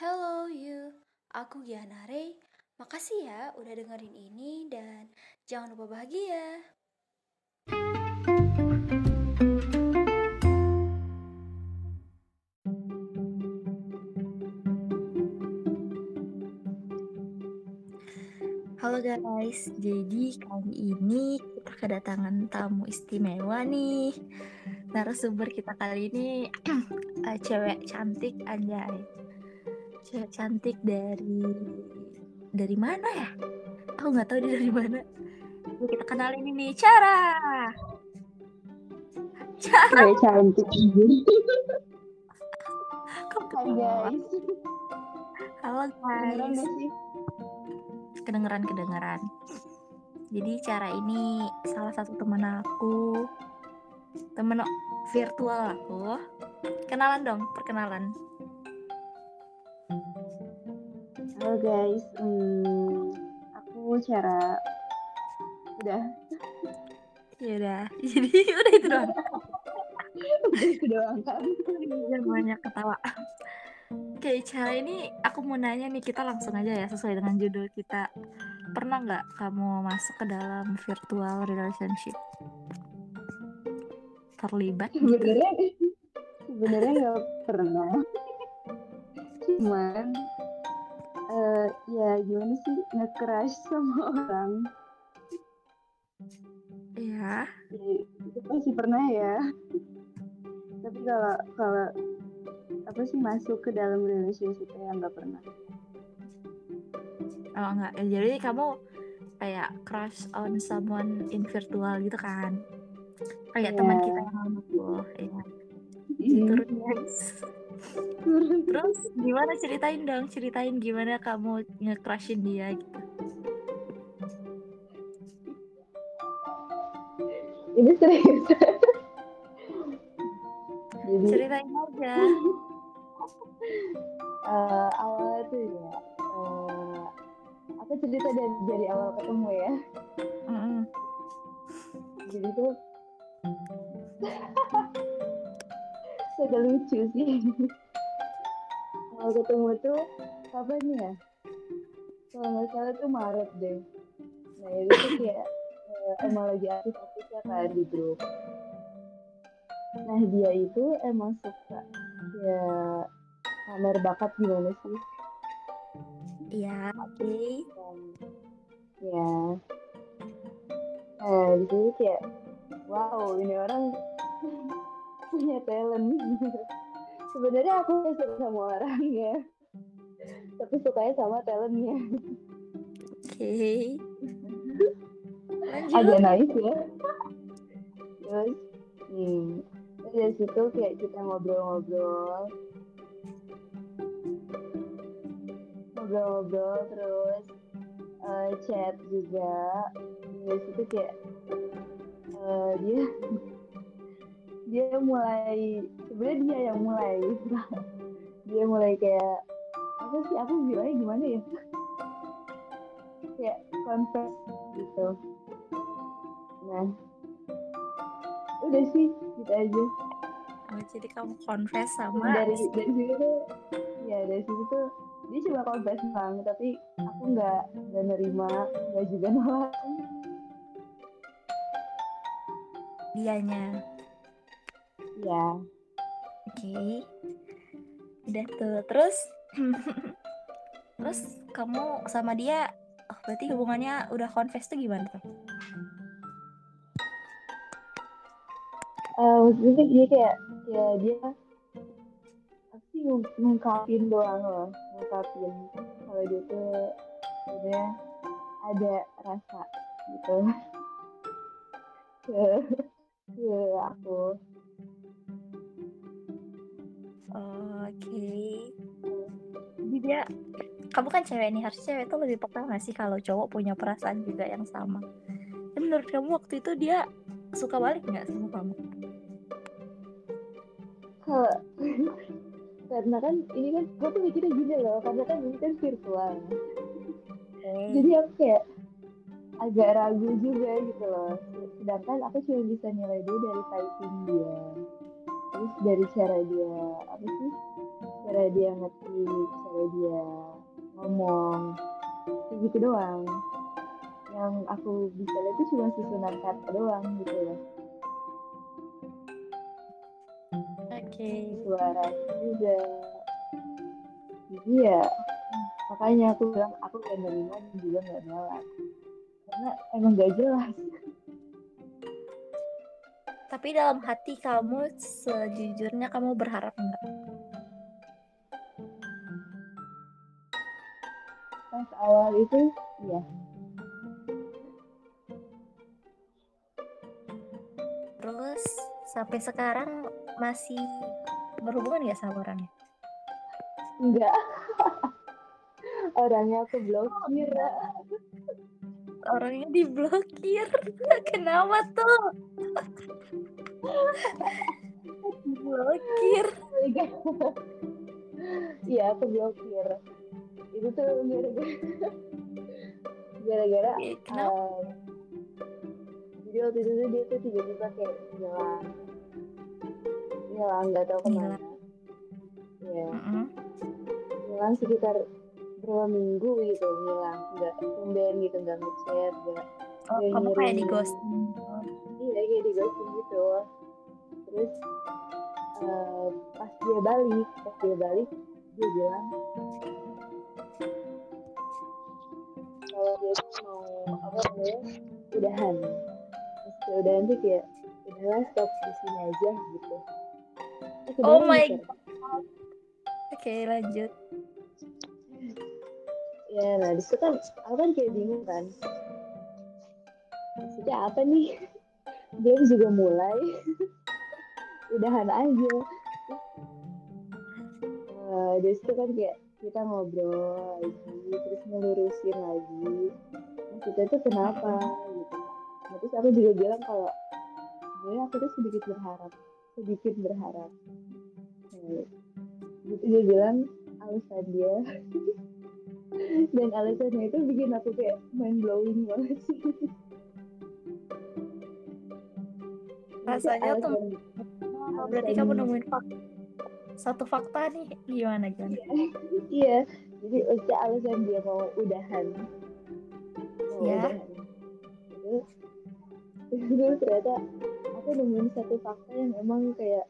Hello you, aku Giana Ray. Makasih ya udah dengerin ini dan jangan lupa bahagia. Halo guys, jadi kali ini kita kedatangan tamu istimewa nih. Narasumber kita kali ini eh, cewek cantik anjay. Cewek cantik dari dari mana ya? Aku nggak tahu dia dari mana. Kita kenalin ini Cara. Cara, Cewek cantik. Hai guys. Halo guys. kedengeran kedengeran. Jadi cara ini salah satu teman aku. Temen virtual aku. Kenalan dong perkenalan Halo guys hmm, Aku cara Udah ya udah jadi udah itu doang Udah itu doang kan jangan banyak ketawa Oke, cara ini aku mau nanya nih, kita langsung aja ya sesuai dengan judul kita. Pernah nggak kamu masuk ke dalam virtual relationship? Terlibat? Sebenarnya Sebenarnya gak pernah Cuman eh Ya gimana sih Nge-crush sama orang Iya. ya, Itu pasti pernah ya Tapi kalau Kalau Apa sih masuk ke dalam relationship yang gak pernah Oh enggak, Eh, jadi kamu kayak crush on someone in virtual gitu kan? Kayak teman Iya. kita yang lama tuh, iya. Hmm. Turun guys. Terus gimana ceritain dong, ceritain gimana kamu nge-crushin dia gitu. Ini serius. Jadi Ceritain aja. eh, awalnya tuh ya, eh, aku cerita dari, dari awal ketemu ya. Mm-mm. Jadi tuh agak lucu sih. Awal ketemu tuh kapan ya? Kalau nggak salah tuh Maret deh. Nah itu tuh kayak eh, emang lagi aktif-aktifnya kan di grup. Nah dia itu emang suka ya pamer bakat gimana sih? Iya, oke. Dan, ya di situ kayak wow ini orang punya talent. Sebenarnya aku suka sama orangnya tapi sukanya sama talentnya. Oke. Lanjut. agak naif ya. Terus hmm, terus dari situ kayak kita ngobrol-ngobrol. Ngobrol-ngobrol terus eh, chat juga. Dari situ kayak eh, dia dia mulai sebenarnya dia yang mulai. Dia mulai kayak apa sih aku bilangnya gimana ya? Kayak confess gitu. Nah. Udah sih gitu aja. Oh, jadi kamu confess sama dari dari situ tuh ya dari situ tuh dia cuma confess bang tapi aku nggak nggak nerima nggak juga nolak. Dianya. Ya Oke. Udah tuh. Terus Terus kamu sama dia oh, berarti hubungannya udah confess tuh gimana tuh? Eh, maksudnya dia kayak ya dia pasti ng- ngungkapin doang loh ngungkapin kalau dia tuh sebenarnya ada rasa gitu ke ke aku Oke. Jadi dia kamu kan cewek nih, harusnya cewek tuh lebih peka gak sih kalau cowok punya perasaan juga yang sama. Dan menurut kamu waktu itu dia suka balik nggak sama kamu? karena kan ini kan gue tuh mikirnya gini loh karena kan ini kan virtual jadi aku kayak agak ragu juga gitu loh sedangkan aku cuma bisa nilai dia dari typing dia terus dari cara dia apa sih? Cara dia ngetik cara dia ngomong kayak gitu doang. Yang aku bisa lihat itu cuma susunan kata doang gitu loh Oke. suara juga. Jadi ya makanya aku bilang aku gak nerima dan juga gak nolak karena emang gak jelas Tapi dalam hati kamu sejujurnya kamu berharap enggak? pas awal itu iya Terus sampai sekarang masih berhubungan nggak sama orangnya? enggak orangnya aku blokir Orangnya diblokir. Kenapa tuh? Diblokir. iya aku blokir itu tuh gara-gara gara-gara Kenapa? um, jadi waktu itu tuh dia tuh tiba-tiba kayak ngilang ngilang nggak tahu ke mana ya Mm-mm. ngilang sekitar berapa minggu gitu ngilang nggak tumben gitu nggak ngechat nggak Oh, kamu kayak di ghosting. Iya kayak di ghosting gitu terus eh, pas dia balik pas dia balik dia bilang kalau dia mau apa namanya udahan terus dia udahan tuh kayak udahlah stop di sini aja gitu Eh, Oh my gitu. god. Oke, lanjut. ya nah di situ kan aku kan kayak bingung kan maksudnya apa nih belum juga mulai. Udahan aja. Uh, dari situ kan kayak kita ngobrol lagi terus ngelurusin lagi. Maksudnya itu kenapa gitu. Nah, terus aku juga bilang kalau sebenarnya aku tuh sedikit berharap sedikit berharap. Nah, gitu. Dia bilang alasan dia. Dan alasannya itu bikin aku kayak mind blowing banget sih Rasanya tuh Oh, berarti kamu nemuin fakta. Satu fakta nih gimana gimana? iya jadi maksudnya alasan dia mau udahan mau Ya. udahan itu itu ternyata aku nemuin satu fakta yang emang kayak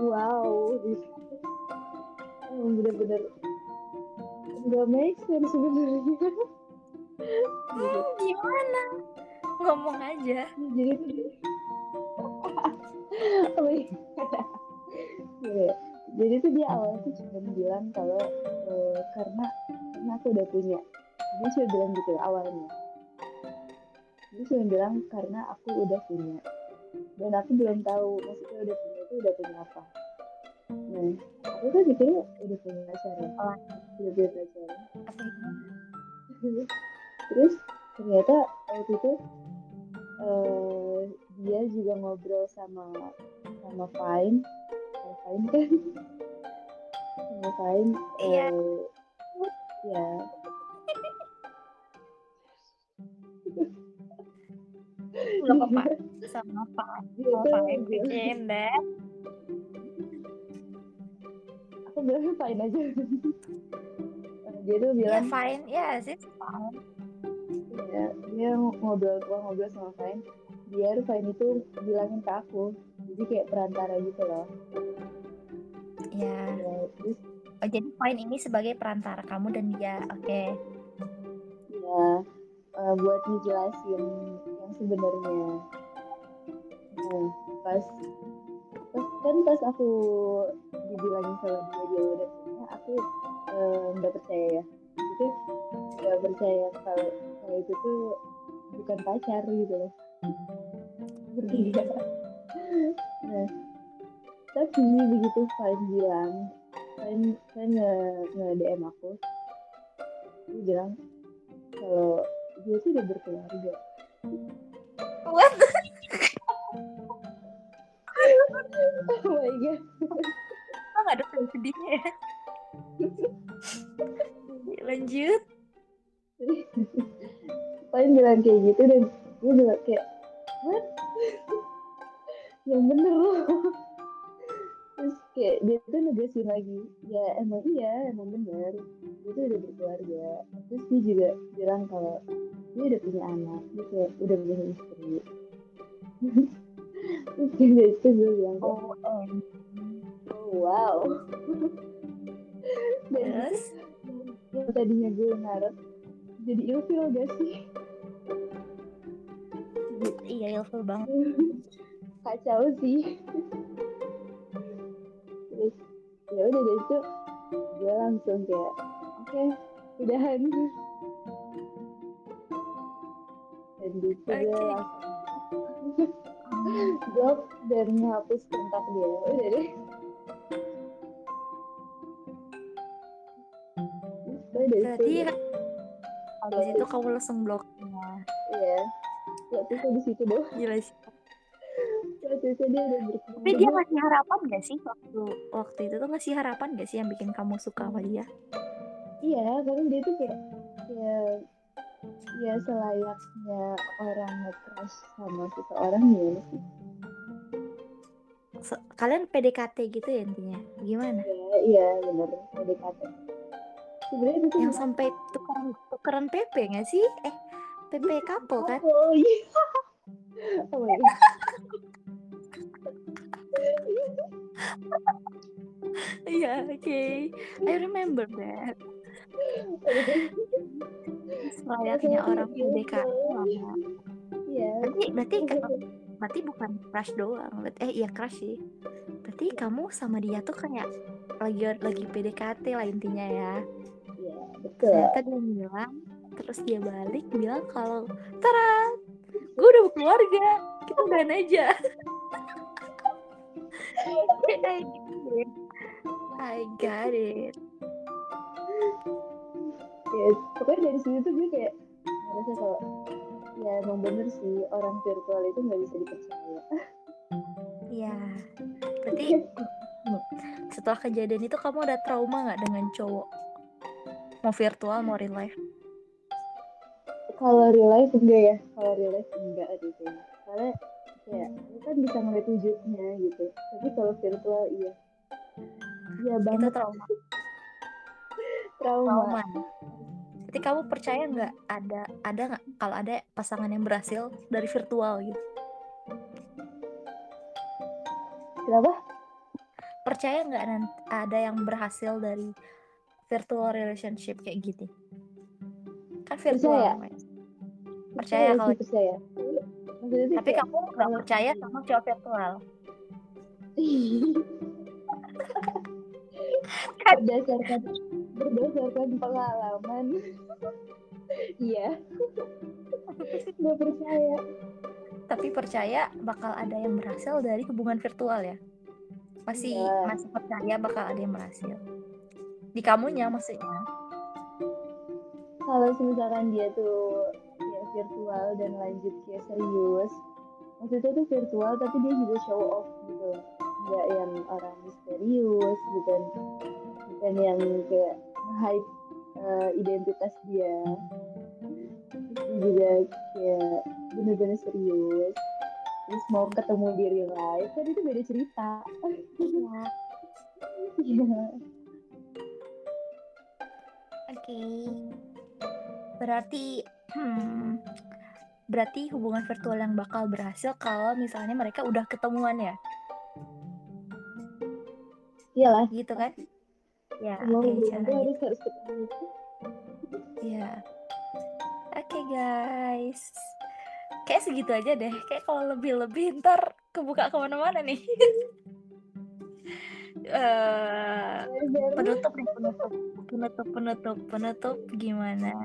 wow emang bener-bener nggak make sense sebenarnya. Hmm, gimana? Ngomong aja. jadi jadi tuh dia awalnya tuh cuma bilang kalau eh, karena karena aku udah punya. Dia cuma bilang gitu awalnya. Dia cuma bilang karena aku udah punya. Dan aku belum tahu maksudnya udah punya itu udah punya apa. Nah aku kan mikirnya udah punya pacar Oh. udah punya pacar Apa gimana? terus ternyata waktu itu eh, dia juga ngobrol sama sama Fine sama Fine kan sama Fine Iya. eh, ya Gak apa-apa. Sama dia Sama tuh bilang- bikin deh. aku bilangnya Fine aja dia tuh Ya bilang fine, ya sih fine. ya, dia ngobrol ngobrol sama Fine biar Fine itu bilangin ke aku jadi kayak perantara gitu loh Ya. ya, terus Oh, jadi fine ini sebagai perantara kamu dan dia. Oke. ya eh, buat ngejelasin yang sebenarnya nah pas pas kan pas aku dibilangin sama dia dia udah punya aku eh, nggak percaya ya itu nggak percaya kalau kalau itu tuh bukan pacar gitu loh Ngerti nggak? nah tapi begitu Fine bilang Fine Fine nge, nge DM aku dia bilang kalau dia tuh udah berkeluarga What? oh my god Kok gak ada sedihnya ya? Lanjut. Paling bilang kayak gitu dan gue bilang kayak yang bener loh. Terus kayak dia tuh negasin lagi. Ya emang iya emang bener. Dia tuh udah berkeluarga. Terus dia juga bilang kalau dia udah punya anak. Dia kayak udah punya istri. Terus dia itu gue bilang kayak, Oh, em. oh. Wow. Dan Terus? yang tadinya gue ngarep jadi ilfil gak sih? Iya, ilfil banget. Kacau sih terus ya udah dari itu gue langsung kayak oke udahan dan di situ gue Oke. langsung blok dan ngapus kontak dia udah deh gue dari Berarti situ habis itu kamu langsung bloknya. ya waktu itu di situ doh Gila sih. Itu dia udah Tapi dia ngasih harapan gak sih waktu waktu itu tuh ngasih harapan gak sih yang bikin kamu suka sama dia? Iya, karena dia tuh kayak ya ya selayaknya orang nge-crush sama seseorang sih? Se- Kalian PDKT gitu ya intinya? Gimana? Ya, iya bener PDKT. Sebenarnya itu Yang sampai tukeran tukeran PP gak sih? Eh, PP couple kan? Oh iya. Oh Iya, oke. I remember that. Selayaknya orang PDKT lama. Iya. Berarti berarti berarti bukan crush doang. Berarti- Eh iya crush sih. Berarti kamu sama dia tuh kayak lagi lagi PDKT lah intinya ya. Iya, betul. Ternyata dia bilang, terus dia balik bilang kalau Tara, gue udah berkeluarga, kita udahan aja. Kayak gitu deh. I got it. Ya, pokoknya dari situ tuh gue kayak ngerasa kalau ya emang bener sih orang virtual itu nggak bisa dipercaya. Iya. Berarti setelah kejadian itu kamu ada trauma nggak dengan cowok? Mau virtual, mau real life? Kalau real life enggak ya, kalau real life enggak kayaknya. Karena ya lu kan bisa ngeliat wujudnya gitu. Tapi kalau virtual iya. Iya Itu banget trauma. trauma. Trauma. Jadi kamu percaya nggak ada ada nggak kalau ada pasangan yang berhasil dari virtual gitu? Kenapa? Percaya nggak ada yang berhasil dari virtual relationship kayak gitu? Kan virtual. Percaya. namanya. Percaya kalau percaya. Maksudnya tapi kayak- kamu nggak percaya sama cowok virtual. berdasarkan berdasarkan pengalaman. Iya. Nggak percaya. Tapi percaya bakal ada yang berhasil dari hubungan virtual ya? Masih Iya. masih percaya bakal ada yang berhasil. Di kamunya maksudnya. Kalau misalkan dia tuh virtual dan lanjut kayak serius, maksudnya tuh virtual tapi dia juga show off gitu. Nggak yang orang misterius, bukan bukan yang kayak hype identitas dia. Dia juga kayak bener-bener serius. Terus mau ketemu di real life, kan itu beda cerita. Iya. Oke. Berarti hmm, berarti hubungan virtual yang bakal berhasil kalau misalnya mereka udah ketemuan ya, Iyalah, gitu kan? Ya, oke caranya. Ya. Oke guys. Kayak segitu aja deh. Kayak kalau lebih-lebih ntar kebuka ke mana-mana nih. Eh, penutup nih penutup penutup penutup penutup gimana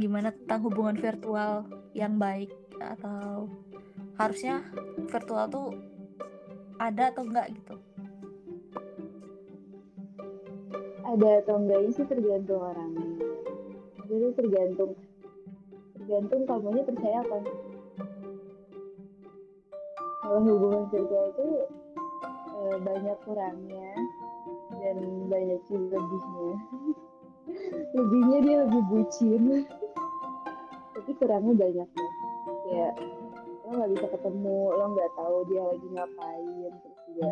gimana tentang hubungan virtual yang baik atau harusnya virtual tuh ada atau enggak gitu? Ada atau enggaknya sih tergantung orangnya. Jadi tergantung tergantung kamunya percaya apa. Kalau hubungan virtual tuh eh, banyak kurangnya dan banyak juga lebihnya. Lebihnya dia lebih bucin tapi kurangnya banyak ya kayak lo nggak bisa ketemu lo nggak tahu dia lagi ngapain terus juga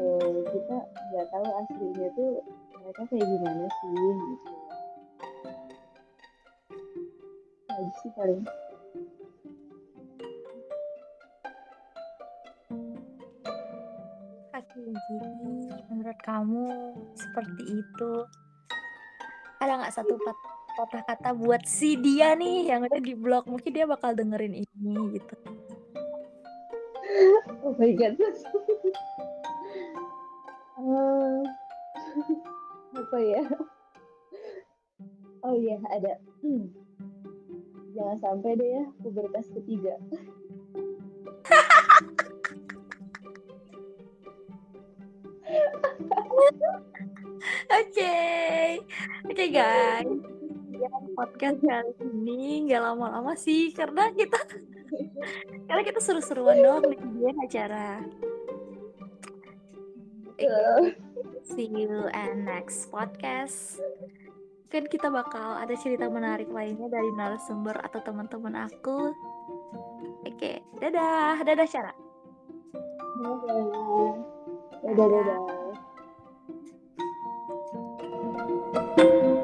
eh, kita nggak tahu aslinya tuh mereka kayak gimana sih gitu. Aja sih paling. Jadi menurut kamu seperti itu. Ada nggak satu patah kata buat si dia nih yang udah di blog? Mungkin dia bakal dengerin ini gitu. oh my god Eh, apa ya oh iya ada Hmm. jangan sampai deh ya pubertas ketiga Oke, oke guys sekian podcast kali ini. Nggak lama-lama sih karena kita karena kita seru-seruan dong nih dia acara. Iya, see you and next podcast. Kan kita bakal ada cerita menarik lainnya dari narasumber atau teman-teman aku. Oke dadah. Dadah cara dadah. Dadah dadah, dadah. thank you